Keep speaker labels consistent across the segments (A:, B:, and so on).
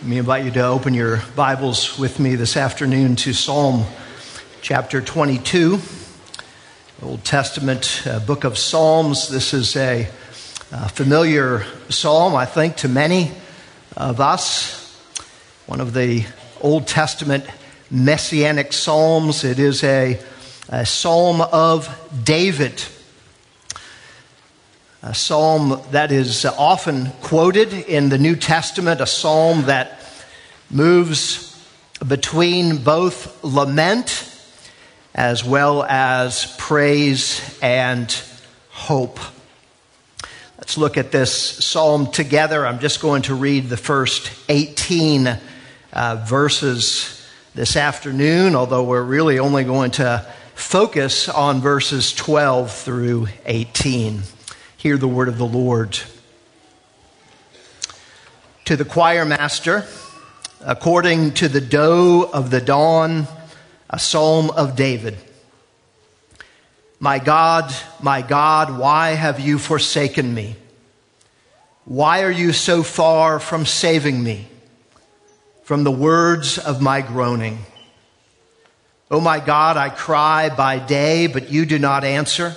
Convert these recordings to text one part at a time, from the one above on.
A: Let me invite you to open your Bibles with me this afternoon to Psalm chapter 22, Old Testament uh, book of Psalms. This is a, uh, familiar psalm, I think, to many of us. One of the Old Testament messianic psalms. It is a, a psalm of David a psalm that is often quoted in the New Testament, a psalm that moves between both lament as well as praise and hope. Let's look at this psalm together. I'm just going to read the first 18 uh, verses this afternoon, although we're really only going to focus on verses 12 through 18. Hear the word of the Lord. To the choir master, according to the doe of the dawn, a psalm of David. My God, my God, why have you forsaken me? Why are you so far from saving me from the words of my groaning? Oh my God, I cry by day, but you do not answer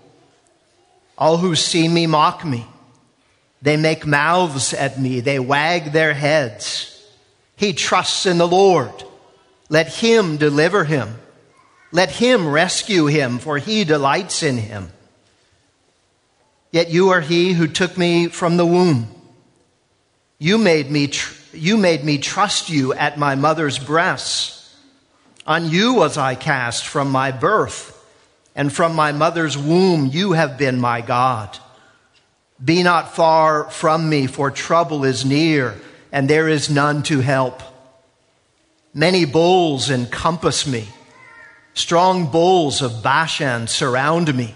A: All who see me mock me. They make mouths at me. They wag their heads. He trusts in the Lord. Let him deliver him. Let him rescue him, for he delights in him. Yet you are he who took me from the womb. You made me, tr- you made me trust you at my mother's breasts. On you was I cast from my birth and from my mother's womb you have been my God. Be not far from me, for trouble is near, and there is none to help. Many bulls encompass me. Strong bulls of Bashan surround me.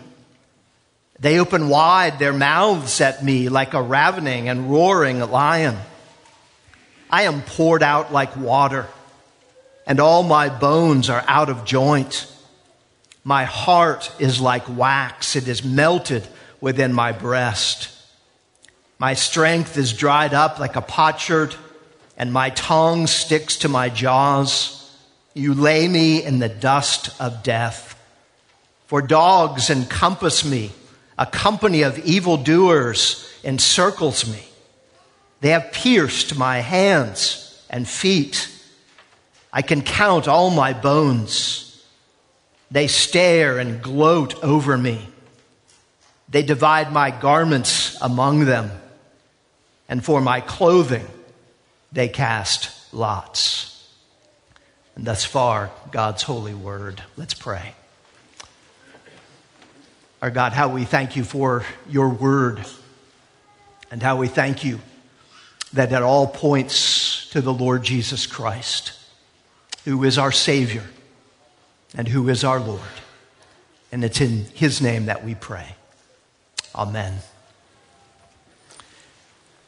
A: They open wide their mouths at me like a ravening and roaring lion. I am poured out like water, and all my bones are out of joint. My heart is like wax, it is melted within my breast. My strength is dried up like a potsherd, and my tongue sticks to my jaws. You lay me in the dust of death. For dogs encompass me, a company of evildoers encircles me. They have pierced my hands and feet. I can count all my bones. They stare and gloat over me. They divide my garments among them, and for my clothing they cast lots. And thus far, God's holy word. Let's pray. Our God, how we thank you for your word, and how we thank you that it all points to the Lord Jesus Christ, who is our Savior and who is our Lord. And it's in his name that we pray. Amen.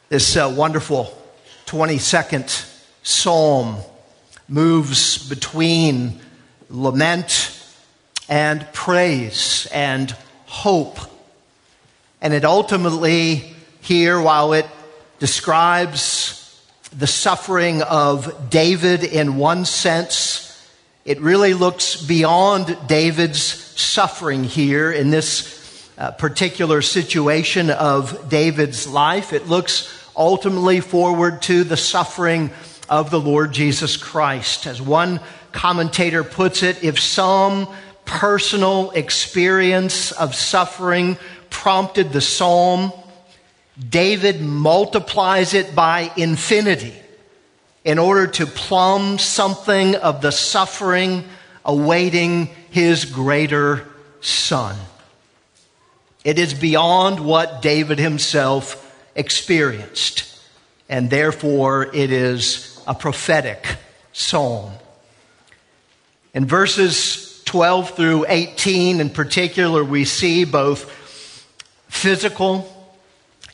A: This uh, wonderful 22nd psalm moves between lament and praise and hope. And it ultimately, here, while it describes the suffering of David in one sense, it really looks beyond David's suffering here in this uh, particular situation of David's life. It looks ultimately forward to the suffering of the Lord Jesus Christ. As one commentator puts it, if some personal experience of suffering prompted the psalm, David multiplies it by infinity in order to plumb something of the suffering awaiting his greater son. It is beyond what David himself experienced. and therefore it is a prophetic psalm. In verses 12 through 18 in particular, we see both physical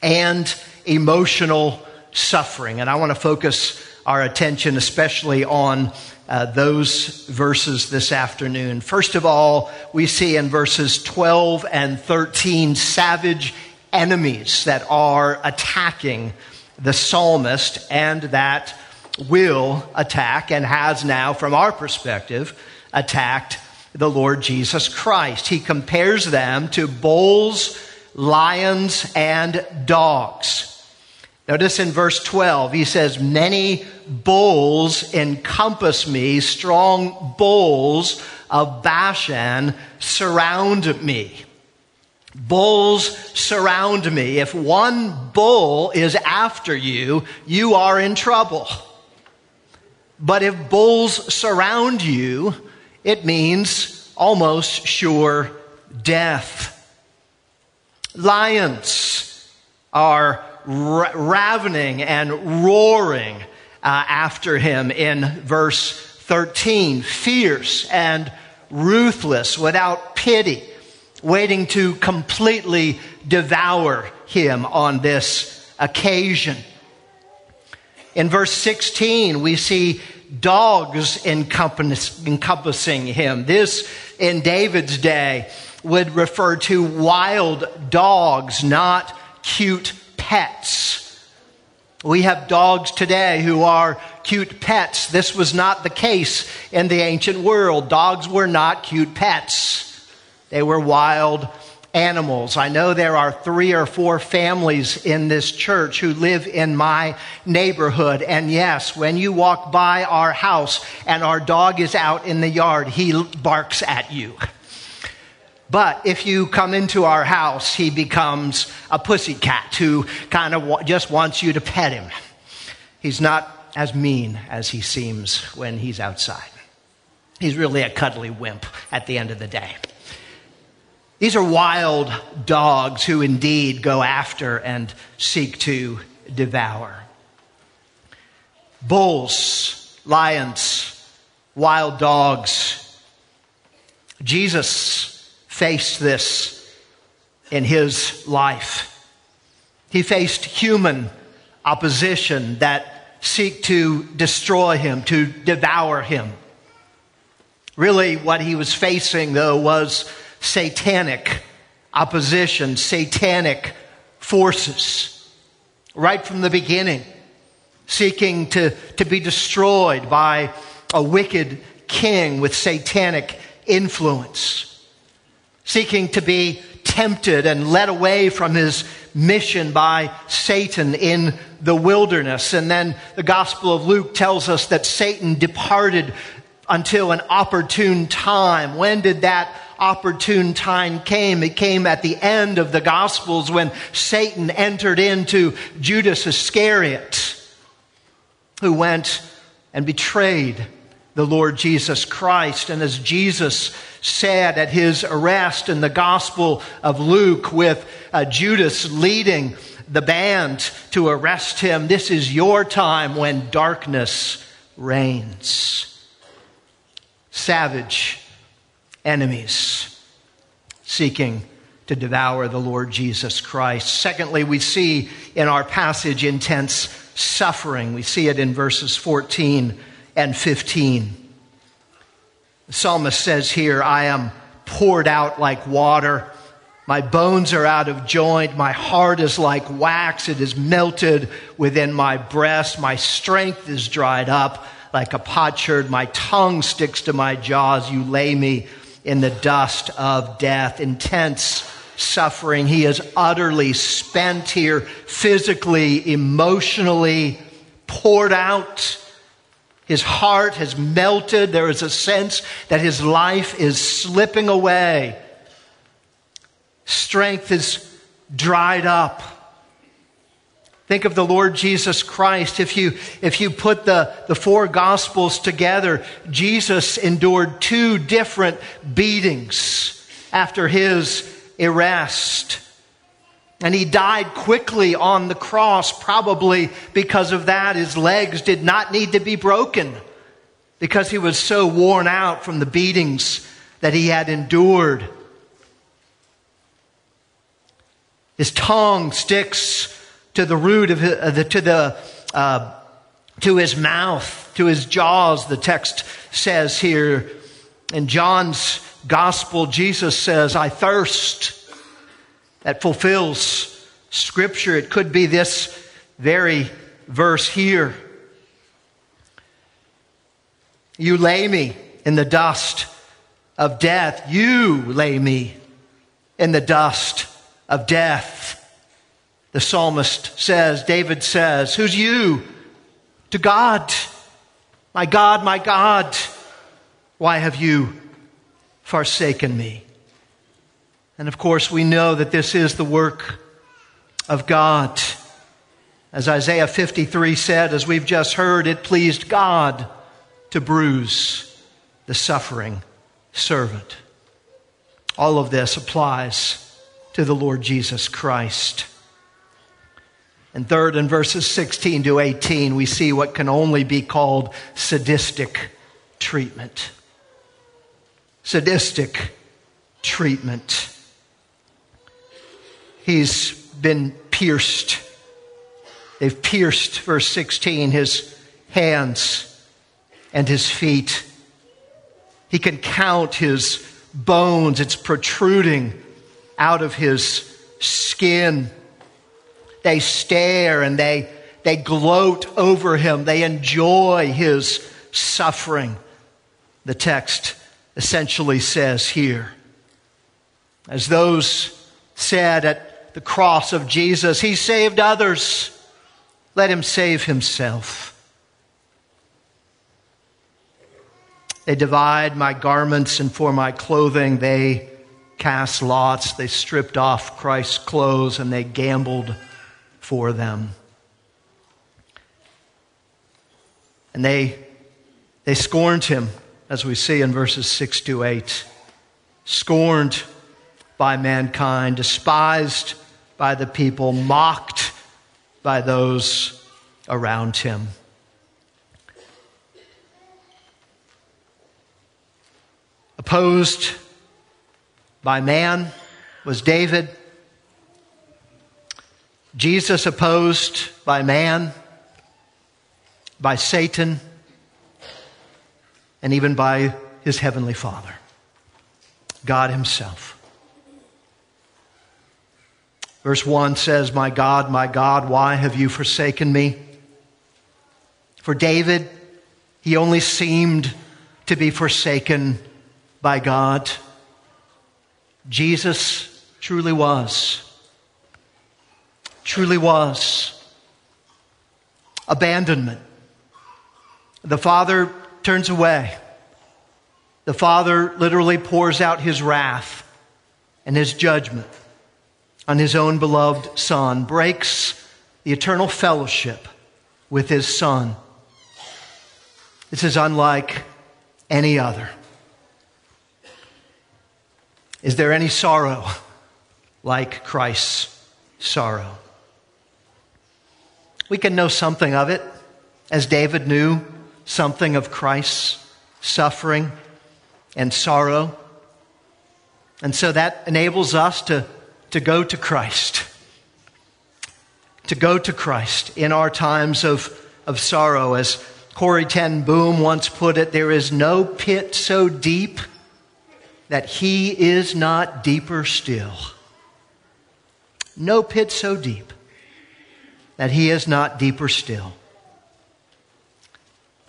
A: and emotional suffering. And I want to focus our attention especially on uh, those verses this afternoon. First of all, we see in verses 12 and 13 savage enemies that are attacking the psalmist and that will attack and has now, from our perspective, attacked the Lord Jesus Christ. He compares them to bulls, lions, and dogs. Notice in verse 12, he says, Many bulls encompass me, strong bulls of Bashan surround me. Bulls surround me. If one bull is after you, you are in trouble. But if bulls surround you, it means almost sure death. Lions are ra- ravening and roaring uh, after him in verse 13, fierce and ruthless, without pity, waiting to completely devour him on this occasion. In verse 16, we see dogs encompassing him. This, in David's day, would refer to wild dogs, not cute pets. We have dogs today who are cute pets. This was not the case in the ancient world. Dogs were not cute pets. They were wild animals. I know there are three or four families in this church who live in my neighborhood. And yes, when you walk by our house and our dog is out in the yard, he barks at you. But if you come into our house, he becomes a pussy cat who kind of just wants you to pet him. He's not as mean as he seems when he's outside. He's really a cuddly wimp at the end of the day. These are wild dogs who indeed go after and seek to devour. Bulls, lions, wild dogs. Jesus faced this in his life. He faced human opposition that seek to destroy him, to devour him. Really, what he was facing, though, was satanic opposition, satanic forces. Right from the beginning, seeking to, to be destroyed by a wicked king with satanic influence seeking to be tempted and led away from his mission by Satan in the wilderness. And then the Gospel of Luke tells us that Satan departed until an opportune time. When did that opportune time came? It came at the end of the Gospels when Satan entered into Judas Iscariot, who went and betrayed the Lord Jesus Christ. And as Jesus said at his arrest in the Gospel of Luke, with uh, Judas leading the band to arrest him, this is your time when darkness reigns. Savage enemies seeking to devour the Lord Jesus Christ. Secondly, we see in our passage intense suffering. We see it in verses 14 and 15. The psalmist says here, I am poured out like water. My bones are out of joint. My heart is like wax. It is melted within my breast. My strength is dried up like a potsherd. My tongue sticks to my jaws. You lay me in the dust of death. Intense suffering. He is utterly spent here, physically, emotionally, poured out. His heart has melted. There is a sense that his life is slipping away. Strength is dried up. Think of the Lord Jesus Christ. If you, if you put the, the four gospels together, Jesus endured two different beatings after his arrest. And he died quickly on the cross, probably because of that. His legs did not need to be broken because he was so worn out from the beatings that he had endured. His tongue sticks to the root of his, uh, the, to the uh, to his mouth, to his jaws. The text says here in John's gospel, Jesus says, "I thirst." That fulfills Scripture. It could be this very verse here. You lay me in the dust of death. You lay me in the dust of death. The psalmist says, David says, Who's you? To God. My God, my God, why have you forsaken me? And of course, we know that this is the work of God. As Isaiah 53 said, as we've just heard, it pleased God to bruise the suffering servant. All of this applies to the Lord Jesus Christ. And third, in verses 16 to 18, we see what can only be called sadistic treatment. Sadistic treatment. He's been pierced. They've pierced, verse 16, his hands and his feet. He can count his bones, it's protruding out of his skin. They stare and they, they gloat over him, they enjoy his suffering. The text essentially says here, as those said at the cross of Jesus. He saved others. Let him save himself. They divide my garments, and for my clothing they cast lots. They stripped off Christ's clothes and they gambled for them. And they, they scorned him, as we see in verses 6 to 8. Scorned by mankind, despised by the people, mocked by those around him. Opposed by man was David. Jesus opposed by man, by Satan, and even by his heavenly Father, God Himself. Verse 1 says, My God, my God, why have you forsaken me? For David, he only seemed to be forsaken by God. Jesus truly was. Truly was. Abandonment. The Father turns away. The Father literally pours out his wrath and his judgment on his own beloved Son, breaks the eternal fellowship with his Son. This is unlike any other. Is there any sorrow like Christ's sorrow? We can know something of it, as David knew something of Christ's suffering and sorrow. And so that enables us to to go to Christ. To go to Christ in our times of, of sorrow. As Corrie ten Boom once put it, there is no pit so deep that he is not deeper still. No pit so deep that he is not deeper still.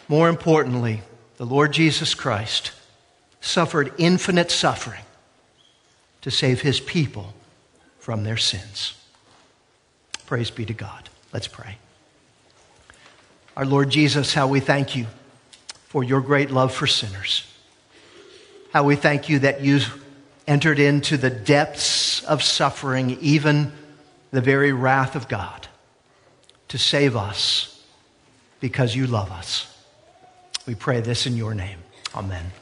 A: More importantly, the Lord Jesus Christ suffered infinite suffering to save his people from their sins. Praise be to God. Let's pray. Our Lord Jesus, how we thank you for your great love for sinners. How we thank you that you entered into the depths of suffering, even the very wrath of God, to save us because you love us. We pray this in your name. Amen.